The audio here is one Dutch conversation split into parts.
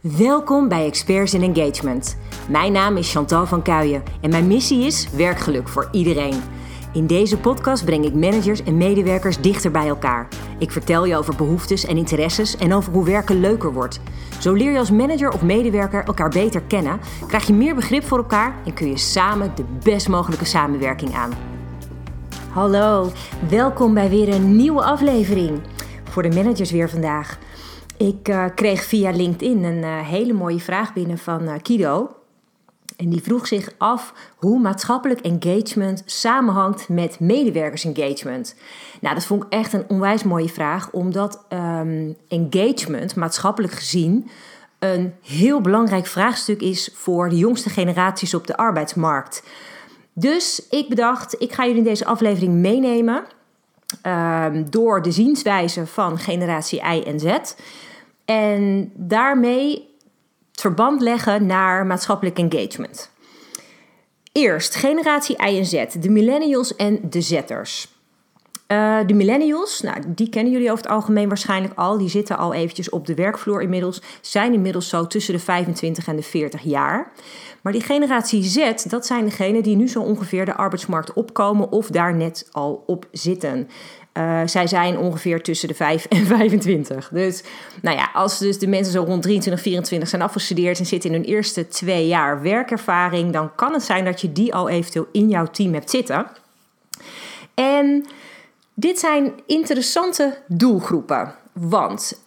Welkom bij Experts in Engagement. Mijn naam is Chantal van Kuijen en mijn missie is werkgeluk voor iedereen. In deze podcast breng ik managers en medewerkers dichter bij elkaar. Ik vertel je over behoeftes en interesses en over hoe werken leuker wordt. Zo leer je als manager of medewerker elkaar beter kennen, krijg je meer begrip voor elkaar en kun je samen de best mogelijke samenwerking aan. Hallo, welkom bij weer een nieuwe aflevering. Voor de managers weer vandaag. Ik uh, kreeg via LinkedIn een uh, hele mooie vraag binnen van uh, Kido. En die vroeg zich af hoe maatschappelijk engagement samenhangt met medewerkersengagement. Nou, dat vond ik echt een onwijs mooie vraag, omdat um, engagement, maatschappelijk gezien, een heel belangrijk vraagstuk is voor de jongste generaties op de arbeidsmarkt. Dus ik bedacht, ik ga jullie in deze aflevering meenemen um, door de zienswijze van generatie Y en Z. En daarmee het verband leggen naar maatschappelijk engagement. Eerst generatie Y en Z, de millennials en de zetters. Uh, de millennials, nou, die kennen jullie over het algemeen waarschijnlijk al. Die zitten al eventjes op de werkvloer inmiddels. Zijn inmiddels zo tussen de 25 en de 40 jaar. Maar die generatie Z, dat zijn degenen die nu zo ongeveer de arbeidsmarkt opkomen of daar net al op zitten. Uh, zij zijn ongeveer tussen de 5 en 25. Dus nou ja, als dus de mensen zo rond 23, 24 zijn afgestudeerd en zitten in hun eerste twee jaar werkervaring, dan kan het zijn dat je die al eventueel in jouw team hebt zitten. En dit zijn interessante doelgroepen, want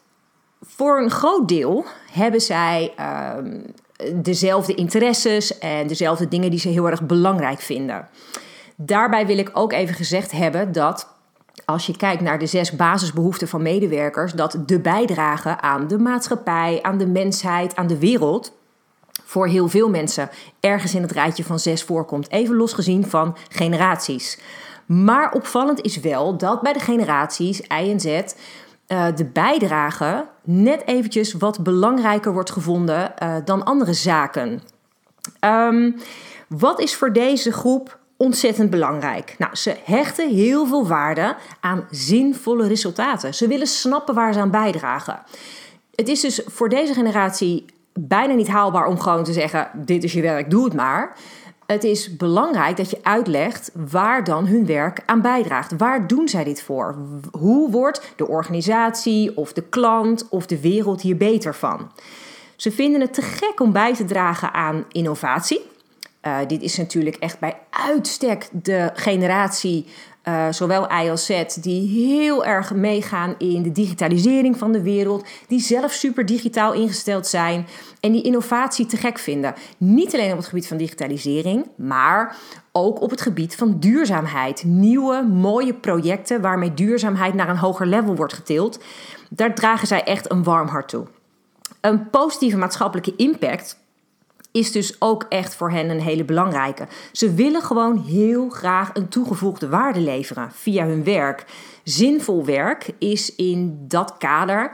voor een groot deel hebben zij uh, dezelfde interesses en dezelfde dingen die ze heel erg belangrijk vinden. Daarbij wil ik ook even gezegd hebben dat als je kijkt naar de zes basisbehoeften van medewerkers, dat de bijdrage aan de maatschappij, aan de mensheid, aan de wereld voor heel veel mensen ergens in het rijtje van zes voorkomt. Even losgezien van generaties. Maar opvallend is wel dat bij de generaties Y en Z uh, de bijdrage net eventjes wat belangrijker wordt gevonden uh, dan andere zaken. Um, wat is voor deze groep ontzettend belangrijk. Nou, ze hechten heel veel waarde aan zinvolle resultaten. Ze willen snappen waar ze aan bijdragen. Het is dus voor deze generatie bijna niet haalbaar om gewoon te zeggen: dit is je werk, doe het maar. Het is belangrijk dat je uitlegt waar dan hun werk aan bijdraagt. Waar doen zij dit voor? Hoe wordt de organisatie of de klant of de wereld hier beter van? Ze vinden het te gek om bij te dragen aan innovatie. Uh, dit is natuurlijk echt bij uitstek de generatie, uh, zowel I als Z, die heel erg meegaan in de digitalisering van de wereld, die zelf super digitaal ingesteld zijn en die innovatie te gek vinden. Niet alleen op het gebied van digitalisering, maar ook op het gebied van duurzaamheid. Nieuwe, mooie projecten waarmee duurzaamheid naar een hoger level wordt getild. Daar dragen zij echt een warm hart toe. Een positieve maatschappelijke impact is dus ook echt voor hen een hele belangrijke. Ze willen gewoon heel graag een toegevoegde waarde leveren via hun werk. Zinvol werk is in dat kader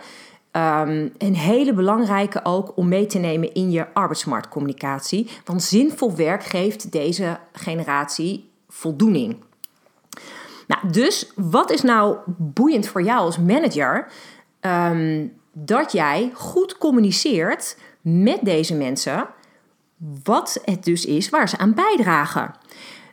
um, een hele belangrijke ook om mee te nemen in je arbeidsmarktcommunicatie. Want zinvol werk geeft deze generatie voldoening. Nou, dus wat is nou boeiend voor jou als manager? Um, dat jij goed communiceert met deze mensen wat het dus is waar ze aan bijdragen.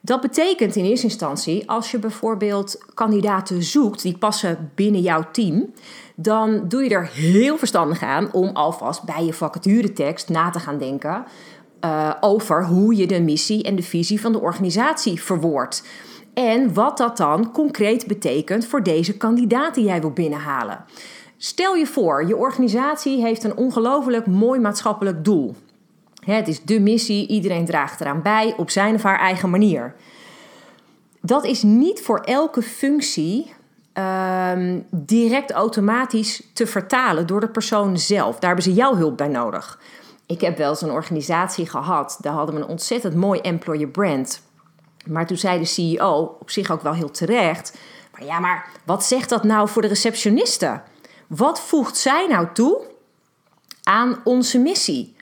Dat betekent in eerste instantie, als je bijvoorbeeld kandidaten zoekt die passen binnen jouw team, dan doe je er heel verstandig aan om alvast bij je vacaturetekst na te gaan denken uh, over hoe je de missie en de visie van de organisatie verwoordt. En wat dat dan concreet betekent voor deze kandidaat die jij wil binnenhalen. Stel je voor, je organisatie heeft een ongelooflijk mooi maatschappelijk doel. Het is de missie, iedereen draagt eraan bij op zijn of haar eigen manier. Dat is niet voor elke functie um, direct automatisch te vertalen door de persoon zelf. Daar hebben ze jouw hulp bij nodig. Ik heb wel eens een organisatie gehad, daar hadden we een ontzettend mooi employer brand. Maar toen zei de CEO, op zich ook wel heel terecht, maar ja, maar wat zegt dat nou voor de receptionisten? Wat voegt zij nou toe aan onze missie?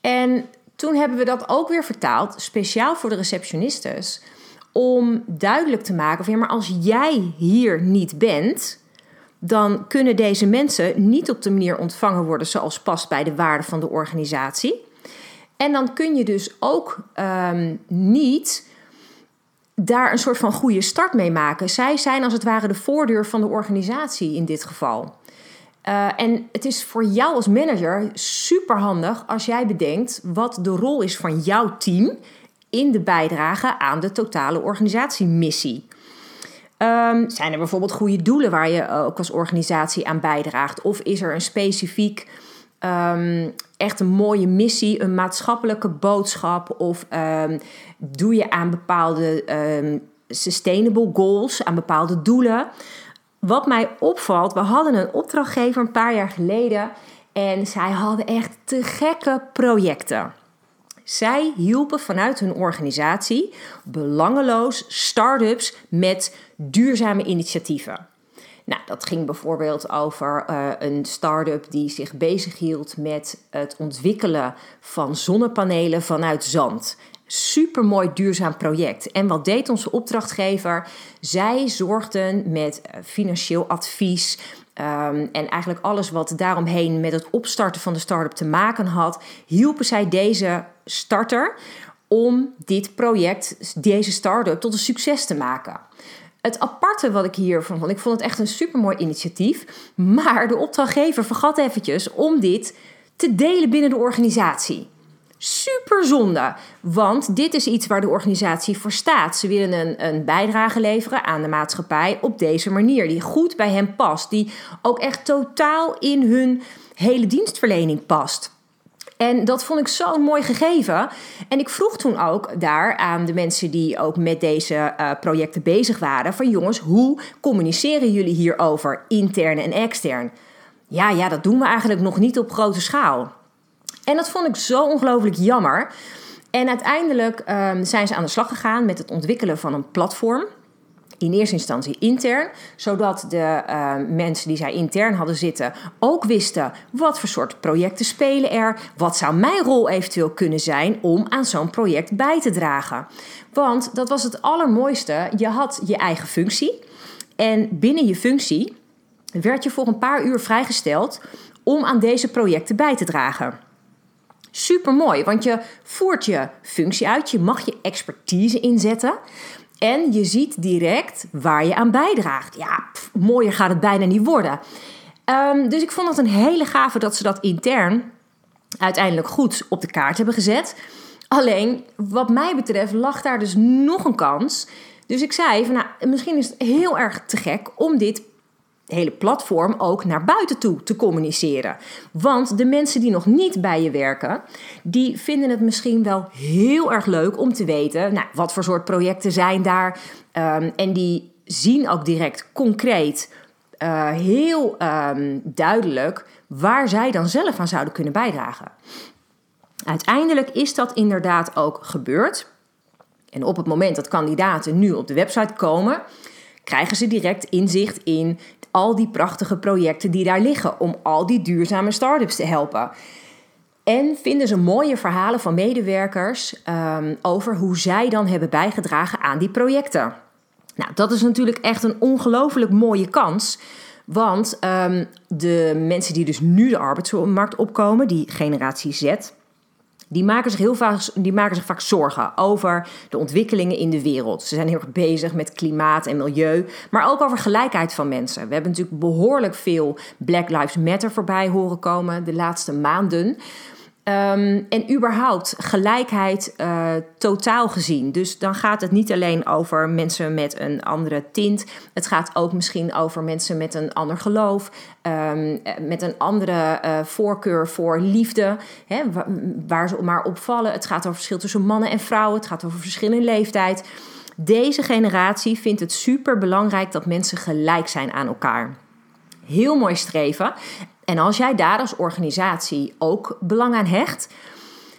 En toen hebben we dat ook weer vertaald, speciaal voor de receptionistes, om duidelijk te maken van ja, maar als jij hier niet bent, dan kunnen deze mensen niet op de manier ontvangen worden zoals past bij de waarden van de organisatie. En dan kun je dus ook ehm, niet daar een soort van goede start mee maken. Zij zijn als het ware de voordeur van de organisatie in dit geval. Uh, en het is voor jou als manager super handig als jij bedenkt wat de rol is van jouw team in de bijdrage aan de totale organisatiemissie. Um, zijn er bijvoorbeeld goede doelen waar je ook als organisatie aan bijdraagt? Of is er een specifiek, um, echt een mooie missie, een maatschappelijke boodschap? Of um, doe je aan bepaalde sustainable goals, aan bepaalde doelen? Wat mij opvalt, we hadden een opdrachtgever een paar jaar geleden en zij hadden echt te gekke projecten. Zij hielpen vanuit hun organisatie belangeloos start-ups met duurzame initiatieven. Nou, dat ging bijvoorbeeld over uh, een start-up die zich bezighield met het ontwikkelen van zonnepanelen vanuit zand. Supermooi duurzaam project. En wat deed onze opdrachtgever? Zij zorgden met eh, financieel advies, Um, en eigenlijk alles wat daaromheen met het opstarten van de start-up te maken had, hielpen zij deze starter om dit project, deze start-up, tot een succes te maken. Het aparte wat ik hiervan vond, ik vond het echt een supermooi initiatief, maar de opdrachtgever vergat eventjes om dit te delen binnen de organisatie. Super zonde, want dit is iets waar de organisatie voor staat. Ze willen een, een bijdrage leveren aan de maatschappij op deze manier, die goed bij hen past, die ook echt totaal in hun hele dienstverlening past. En dat vond ik zo'n mooi gegeven. En ik vroeg toen ook daar aan de mensen die ook met deze uh, projecten bezig waren: van jongens, hoe communiceren jullie hierover, intern en extern? Ja, ja, dat doen we eigenlijk nog niet op grote schaal. En dat vond ik zo ongelooflijk jammer. En uiteindelijk um, zijn ze aan de slag gegaan met het ontwikkelen van een platform. In eerste instantie intern, zodat de uh, mensen die zij intern hadden zitten ook wisten wat voor soort projecten spelen er, wat zou mijn rol eventueel kunnen zijn om aan zo'n project bij te dragen. Want dat was het allermooiste, je had je eigen functie en binnen je functie werd je voor een paar uur vrijgesteld om aan deze projecten bij te dragen. Super mooi, want je voert je functie uit, je mag je expertise inzetten. En je ziet direct waar je aan bijdraagt. Ja, mooier gaat het bijna niet worden. Um, dus ik vond het een hele gave dat ze dat intern uiteindelijk goed op de kaart hebben gezet. Alleen, wat mij betreft, lag daar dus nog een kans. Dus ik zei van, nou, misschien is het heel erg te gek om dit hele platform ook naar buiten toe te communiceren. Want de mensen die nog niet bij je werken, die vinden het misschien wel heel erg leuk om te weten, nou, wat voor soort projecten zijn daar. Um, en die zien ook direct concreet, uh, heel um, duidelijk, waar zij dan zelf aan zouden kunnen bijdragen. Uiteindelijk is dat inderdaad ook gebeurd. En op het moment dat kandidaten nu op de website komen, krijgen ze direct inzicht in al die prachtige projecten die daar liggen om al die duurzame start-ups te helpen. En vinden ze mooie verhalen van medewerkers um, over hoe zij dan hebben bijgedragen aan die projecten. Nou, dat is natuurlijk echt een ongelooflijk mooie kans. Want um, de mensen die dus nu de arbeidsmarkt opkomen, die generatie Z, die maken zich heel vaak, die maken zich vaak zorgen over de ontwikkelingen in de wereld. Ze zijn heel erg bezig met klimaat en milieu, maar ook over gelijkheid van mensen. We hebben natuurlijk behoorlijk veel Black Lives Matter voorbij horen komen de laatste maanden. Um, en überhaupt gelijkheid uh, totaal gezien. Dus dan gaat het niet alleen over mensen met een andere tint. Het gaat ook misschien over mensen met een ander geloof. Um, met een andere uh, voorkeur voor liefde. Hè, waar, ze maar opvallen. Het gaat over verschil tussen mannen en vrouwen. Het gaat over verschil in leeftijd. Deze generatie vindt het super belangrijk dat mensen gelijk zijn aan elkaar. Heel mooi streven. En als jij daar als organisatie ook belang aan hecht,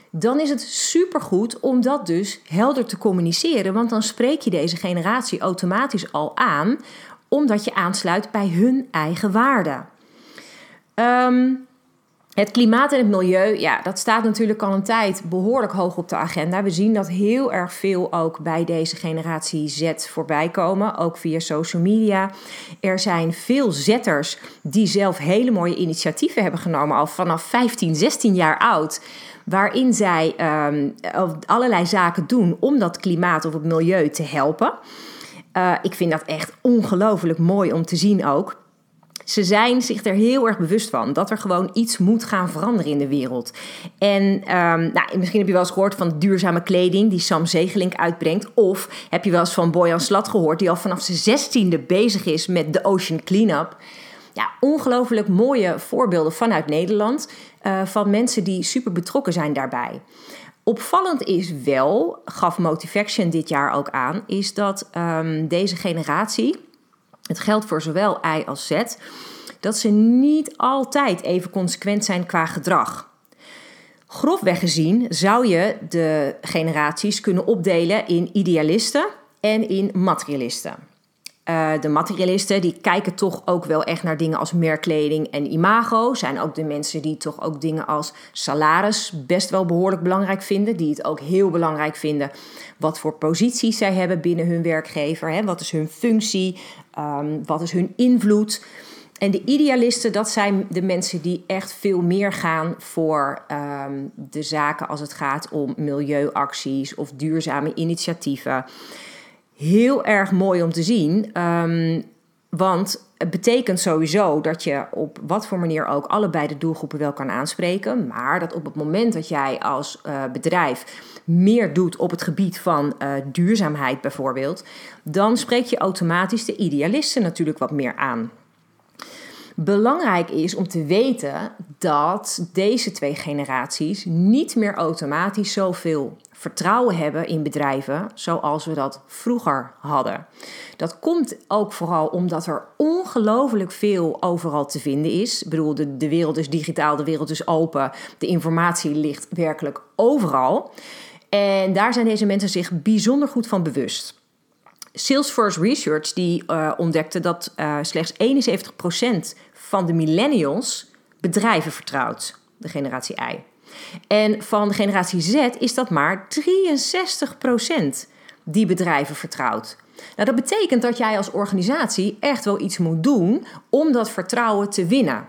dan is het supergoed om dat dus helder te communiceren. Want dan spreek je deze generatie automatisch al aan, omdat je aansluit bij hun eigen waarden. Um, Het klimaat en het milieu, ja, dat staat natuurlijk al een tijd behoorlijk hoog op de agenda. We zien dat heel erg veel ook bij deze generatie Z voorbij komen, ook via social media. Er zijn veel zetters die zelf hele mooie initiatieven hebben genomen, al vanaf 15, 16 jaar oud waarin zij um, allerlei zaken doen om dat klimaat of het milieu te helpen. Uh, ik vind dat echt ongelooflijk mooi om te zien ook. Ze zijn zich er heel erg bewust van dat er gewoon iets moet gaan veranderen in de wereld. En um, nou, misschien heb je wel eens gehoord van duurzame kleding die Sam Zegelink uitbrengt. Of heb je wel eens van Boyan Slat gehoord die al vanaf zijn zestiende bezig is met de Ocean Cleanup. Ja, ongelooflijk mooie voorbeelden vanuit Nederland uh, van mensen die super betrokken zijn daarbij. Opvallend is wel, gaf Motivation dit jaar ook aan, is dat um, deze generatie het geldt voor zowel I als Z, dat ze niet altijd even consequent zijn qua gedrag. Grofweg gezien zou je de generaties kunnen opdelen in idealisten en in materialisten. Uh, de materialisten die kijken toch ook wel echt naar dingen als merkkleding en imago. Zijn ook de mensen die toch ook dingen als salaris best wel behoorlijk belangrijk vinden. Die het ook heel belangrijk vinden wat voor posities zij hebben binnen hun werkgever. Hè? Wat is hun functie? Um, wat is hun invloed? En de idealisten, dat zijn de mensen die echt veel meer gaan voor um, de zaken als het gaat om milieuacties of duurzame initiatieven. Heel erg mooi om te zien, um, want het betekent sowieso dat je op wat voor manier ook allebei de doelgroepen wel kan aanspreken. Maar dat op het moment dat jij als uh, bedrijf meer doet op het gebied van uh, duurzaamheid bijvoorbeeld, dan spreek je automatisch de idealisten natuurlijk wat meer aan. Belangrijk is om te weten dat deze twee generaties niet meer automatisch zoveel vertrouwen hebben in bedrijven zoals we dat vroeger hadden. Dat komt ook vooral omdat er ongelooflijk veel overal te vinden is. Ik bedoel, de, de wereld is digitaal, de wereld is open, de informatie ligt werkelijk overal. En daar zijn deze mensen zich bijzonder goed van bewust. Salesforce Research die uh, ontdekte dat uh, slechts 71% van de millennials bedrijven vertrouwt, de generatie I. En van de generatie Z is dat maar 63% die bedrijven vertrouwt. Nou, dat betekent dat jij als organisatie echt wel iets moet doen om dat vertrouwen te winnen.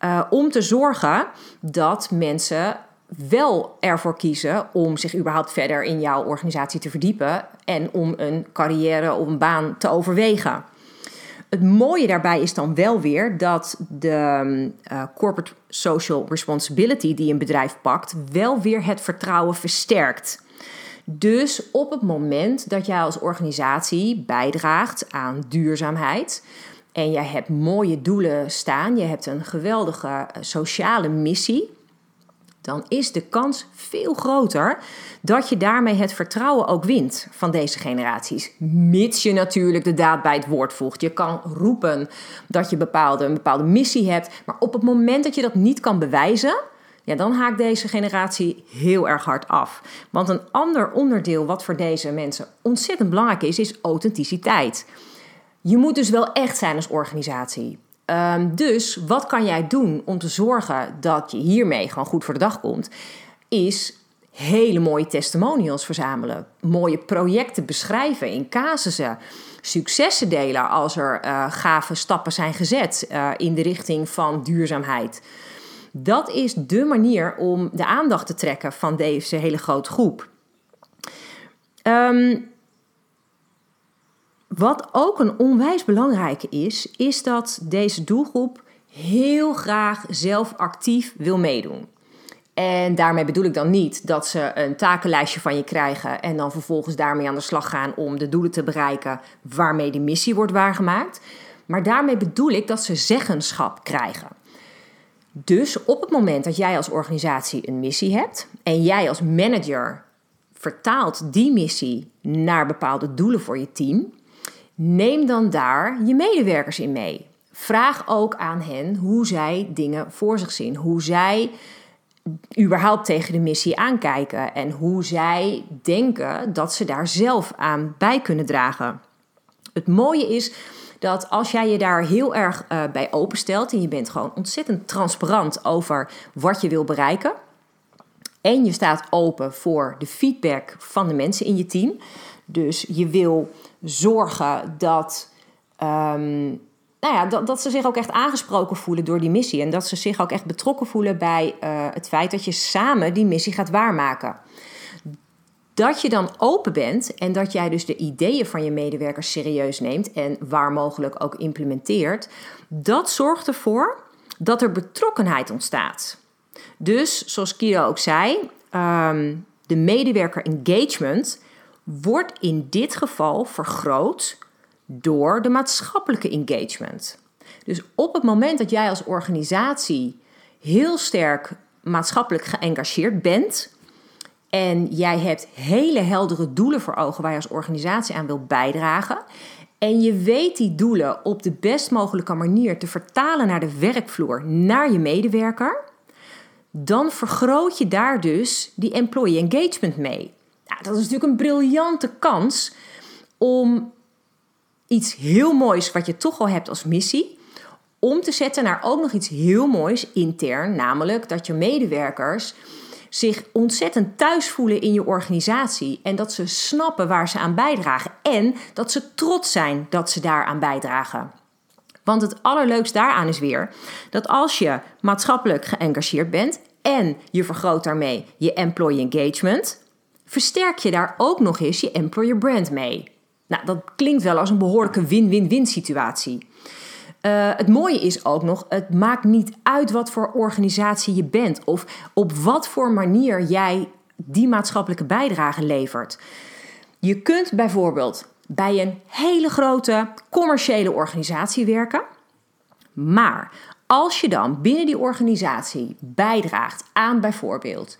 Uh, om te zorgen dat mensen wel ervoor kiezen om zich überhaupt verder in jouw organisatie te verdiepen en om een carrière of een baan te overwegen. Het mooie daarbij is dan wel weer dat de uh, corporate social responsibility die een bedrijf pakt, wel weer het vertrouwen versterkt. Dus op het moment dat jij als organisatie bijdraagt aan duurzaamheid en jij hebt mooie doelen staan, je hebt een geweldige eh, sociale missie, dan is de kans veel groter dat je daarmee het vertrouwen ook wint van deze generaties. Mits je natuurlijk de daad bij het woord voegt. Je kan roepen dat je bepaalde, een bepaalde missie hebt, maar op het moment dat je dat niet kan bewijzen, ja, dan haakt deze generatie heel erg hard af. Want een ander onderdeel wat voor deze mensen ontzettend belangrijk is, is authenticiteit. Je moet dus wel echt zijn als organisatie. Um, dus wat kan jij doen om te zorgen dat je hiermee gewoon goed voor de dag komt? Is hele mooie testimonials verzamelen, mooie projecten beschrijven in casussen, successen delen als er uh, gave stappen zijn gezet uh, in de richting van duurzaamheid. Dat is de manier om de aandacht te trekken van deze hele grote groep. Um, wat ook een onwijs belangrijke is, is dat deze doelgroep heel graag zelf actief wil meedoen. En daarmee bedoel ik dan niet dat ze een takenlijstje van je krijgen en dan vervolgens daarmee aan de slag gaan om de doelen te bereiken waarmee de missie wordt waargemaakt. Maar daarmee bedoel ik dat ze zeggenschap krijgen. Dus op het moment dat jij als organisatie een missie hebt en jij als manager vertaalt die missie naar bepaalde doelen voor je team, Neem dan daar je medewerkers in mee. Vraag ook aan hen hoe zij dingen voor zich zien, hoe zij überhaupt tegen de missie aankijken en hoe zij denken dat ze daar zelf aan bij kunnen dragen. Het mooie is dat als jij je daar heel erg uh, bij openstelt en je bent gewoon ontzettend transparant over wat je wil bereiken. En je staat open voor de feedback van de mensen in je team. Dus je wil zorgen dat, um, nou ja, dat, dat ze zich ook echt aangesproken voelen door die missie. En dat ze zich ook echt betrokken voelen bij uh, het feit dat je samen die missie gaat waarmaken dat je dan open bent en dat jij dus de ideeën van je medewerkers serieus neemt en waar mogelijk ook implementeert, dat zorgt ervoor dat er betrokkenheid ontstaat. Dus, zoals Kiro ook zei, ehm, de medewerker engagement wordt in dit geval vergroot door de maatschappelijke engagement. Dus op het moment dat jij als organisatie heel sterk maatschappelijk geëngageerd bent, en jij hebt hele heldere doelen voor ogen waar je als organisatie aan wil bijdragen. En je weet die doelen op de best mogelijke manier te vertalen naar de werkvloer, naar je medewerker. Dan vergroot je daar dus die employee engagement mee. Nou, dat is natuurlijk een briljante kans om iets heel moois wat je toch al hebt als missie, om te zetten naar ook nog iets heel moois intern. Namelijk dat je medewerkers zich ontzettend thuis voelen in je organisatie en dat ze snappen waar ze aan bijdragen en dat ze trots zijn dat ze daaraan bijdragen. Want het allerleukste daaraan is weer dat als je maatschappelijk geëngageerd bent en je vergroot daarmee je employee engagement, versterk je daar ook nog eens je employer brand mee. Nou, dat klinkt wel als een behoorlijke win-win-win situatie. Uh, het mooie is ook nog, het maakt niet uit wat voor organisatie je bent of op wat voor manier jij die maatschappelijke bijdrage levert. Je kunt bijvoorbeeld bij een hele grote commerciële organisatie werken, maar als je dan binnen die organisatie bijdraagt aan bijvoorbeeld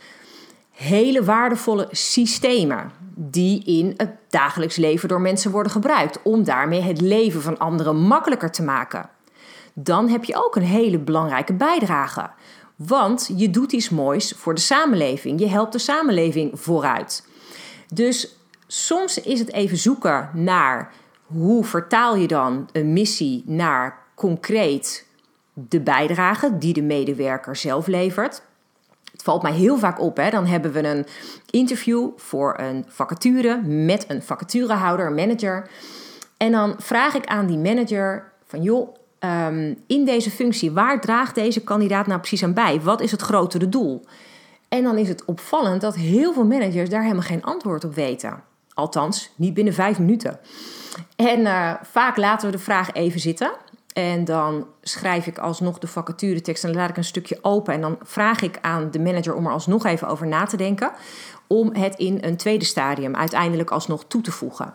hele waardevolle systemen die in het dagelijks leven door mensen worden gebruikt om daarmee het leven van anderen makkelijker te maken dan heb je ook een hele belangrijke bijdrage. Want je doet iets moois voor de samenleving. Je helpt de samenleving vooruit. Dus soms is het even zoeken naar hoe vertaal je dan een missie naar concreet de bijdrage die de medewerker zelf levert. Valt mij heel vaak op. Hè? Dan hebben we een interview voor een vacature met een vacaturehouder, manager. En dan vraag ik aan die manager van joh, Ehm, in deze functie, waar draagt deze kandidaat nou precies aan bij? Wat is het grotere doel? En dan is het opvallend dat heel veel managers daar helemaal geen antwoord op weten. Althans, niet binnen vijf minuten. En eh, vaak laten we de vraag even zitten. En dan schrijf ik alsnog de vacaturetekst en dan laat ik een stukje open. En dan vraag ik aan de manager om er alsnog even over na te denken. Om het in een tweede stadium uiteindelijk alsnog toe te voegen.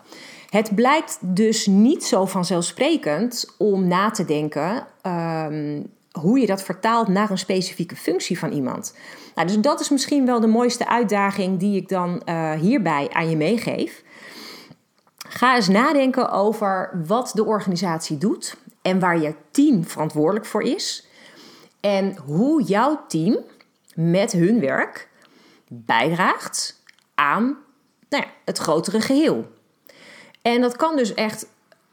Het blijkt dus niet zo vanzelfsprekend om na te denken um, hoe je dat vertaalt naar een specifieke functie van iemand. Nou, dus dat is misschien wel de mooiste uitdaging die ik dan uh, hierbij aan je meegeef. Ga eens nadenken over wat de organisatie doet en waar je team verantwoordelijk voor is. En hoe jouw team met hun werk bijdraagt aan nou ja, het grotere geheel. En dat kan dus echt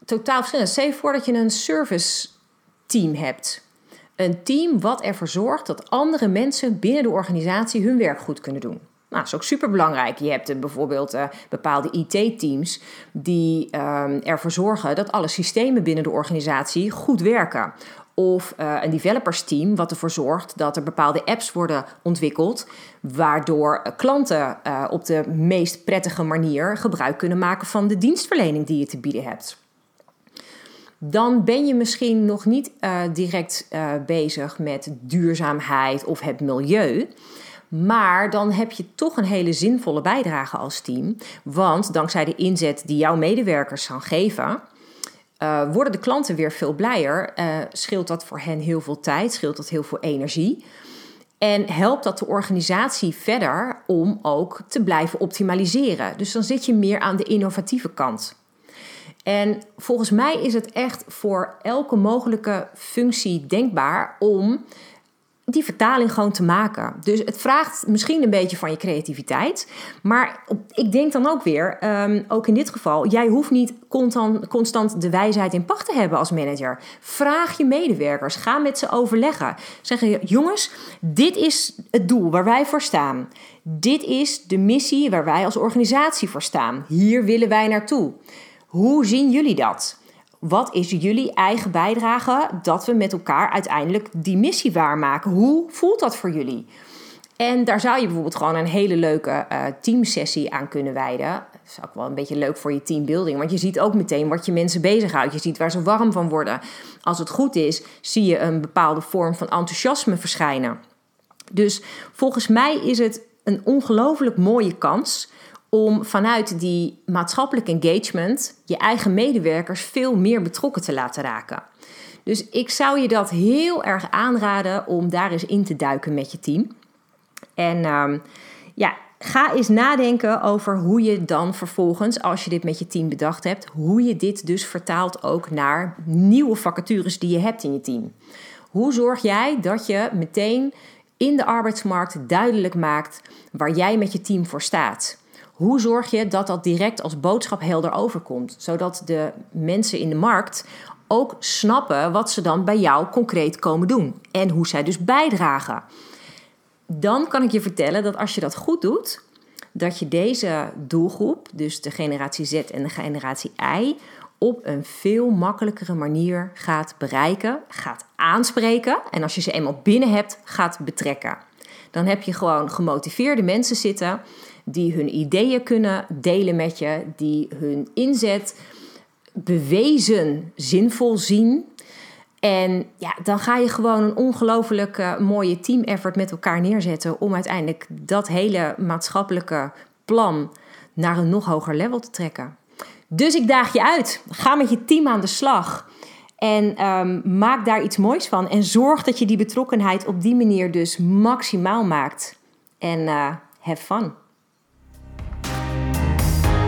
totaal verschillend. Je voor dat je een service team hebt. Een team wat ervoor zorgt dat andere mensen binnen de organisatie hun werk goed kunnen doen. Nou, dat is ook super belangrijk. Je hebt bijvoorbeeld uh, bepaalde IT-teams die uh, ervoor zorgen dat alle systemen binnen de organisatie goed werken. Of uh, een developersteam wat ervoor zorgt dat er bepaalde apps worden ontwikkeld, waardoor klanten op de meest prettige manier gebruik kunnen maken van de dienstverlening die je te bieden hebt. Dan ben je misschien nog niet direct bezig met duurzaamheid of het milieu. Maar dan heb je toch een hele zinvolle bijdrage als team. Want dankzij de inzet die jouw medewerkers gaan geven, uh, worden de klanten weer veel blijer. Uh, scheelt dat voor hen heel veel tijd, scheelt dat heel veel energie. En helpt dat de organisatie verder om ook te blijven optimaliseren. Dus dan zit je meer aan de innovatieve kant. En volgens mij is het echt voor elke mogelijke functie denkbaar om die vertaling gewoon te maken. Dus het vraagt misschien een beetje van je creativiteit. Maar ik denk dan ook weer, ehm, ook in dit geval, jij hoeft niet constant, constant de wijsheid in pacht te hebben als manager. Vraag je medewerkers, ga met ze overleggen. Zeg jongens, dit is het doel waar wij voor staan. Dit is de missie waar wij als organisatie voor staan. Hier willen wij naartoe. Hoe zien jullie dat? Wat is jullie eigen bijdrage dat we met elkaar uiteindelijk die missie waarmaken? Hoe voelt dat voor jullie? En daar zou je bijvoorbeeld gewoon een hele leuke uh, teamsessie aan kunnen wijden. Dat is ook wel een beetje leuk voor je teambuilding. Want je ziet ook meteen wat je mensen bezighoudt. Je ziet waar ze warm van worden. Als het goed is, zie je een bepaalde vorm van enthousiasme verschijnen. Dus volgens mij is het een ongelooflijk mooie kans om vanuit die maatschappelijk engagement je eigen medewerkers veel meer betrokken te laten raken. Dus ik zou je dat heel erg aanraden om daar eens in te duiken met je team. En um, ja, ga eens nadenken over hoe je dan vervolgens, als je dit met je team bedacht hebt, hoe je dit dus vertaalt ook naar nieuwe vacatures die je hebt in je team. Hoe zorg jij dat je meteen in de arbeidsmarkt duidelijk maakt waar jij met je team voor staat? Hoe zorg je dat dat direct als boodschap helder overkomt, zodat de mensen in de markt ook snappen wat ze dan bij jou concreet komen doen en hoe zij dus bijdragen? Dan kan ik je vertellen dat als je dat goed doet, dat je deze doelgroep, dus de generatie Z en de generatie Y, op een veel makkelijkere manier gaat bereiken, gaat aanspreken en als je ze eenmaal binnen hebt, gaat betrekken. Dan heb je gewoon gemotiveerde mensen zitten die hun ideeën kunnen delen met je, die hun inzet bewezen zinvol zien. En ja, dan ga je gewoon een ongelooflijk mooie team effort met elkaar neerzetten om uiteindelijk dat hele maatschappelijke plan naar een nog hoger level te trekken. Dus ik daag je uit. Ga met je team aan de slag. En um, maak daar iets moois van. En zorg dat je die betrokkenheid op die manier dus maximaal maakt. En uh, have fun.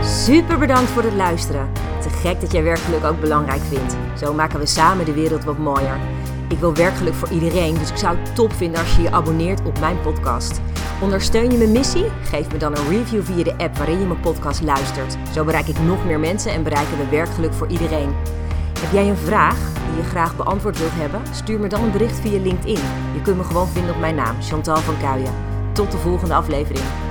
Super bedankt voor het luisteren. Te gek dat jij werkgeluk ook belangrijk vindt. Zo maken we samen de wereld wat mooier. Ik wil werkgeluk voor iedereen, dus ik zou het top vinden als je je abonneert op mijn podcast. Ondersteun je mijn missie? Geef me dan een review via de app waarin je mijn podcast luistert. Zo bereik ik nog meer mensen en bereiken we werkgeluk voor iedereen. Heb jij een vraag die je graag beantwoord wilt hebben? Stuur me dan een bericht via LinkedIn. Je kunt me gewoon vinden op mijn naam, Chantal van Kuijen. Tot de volgende aflevering.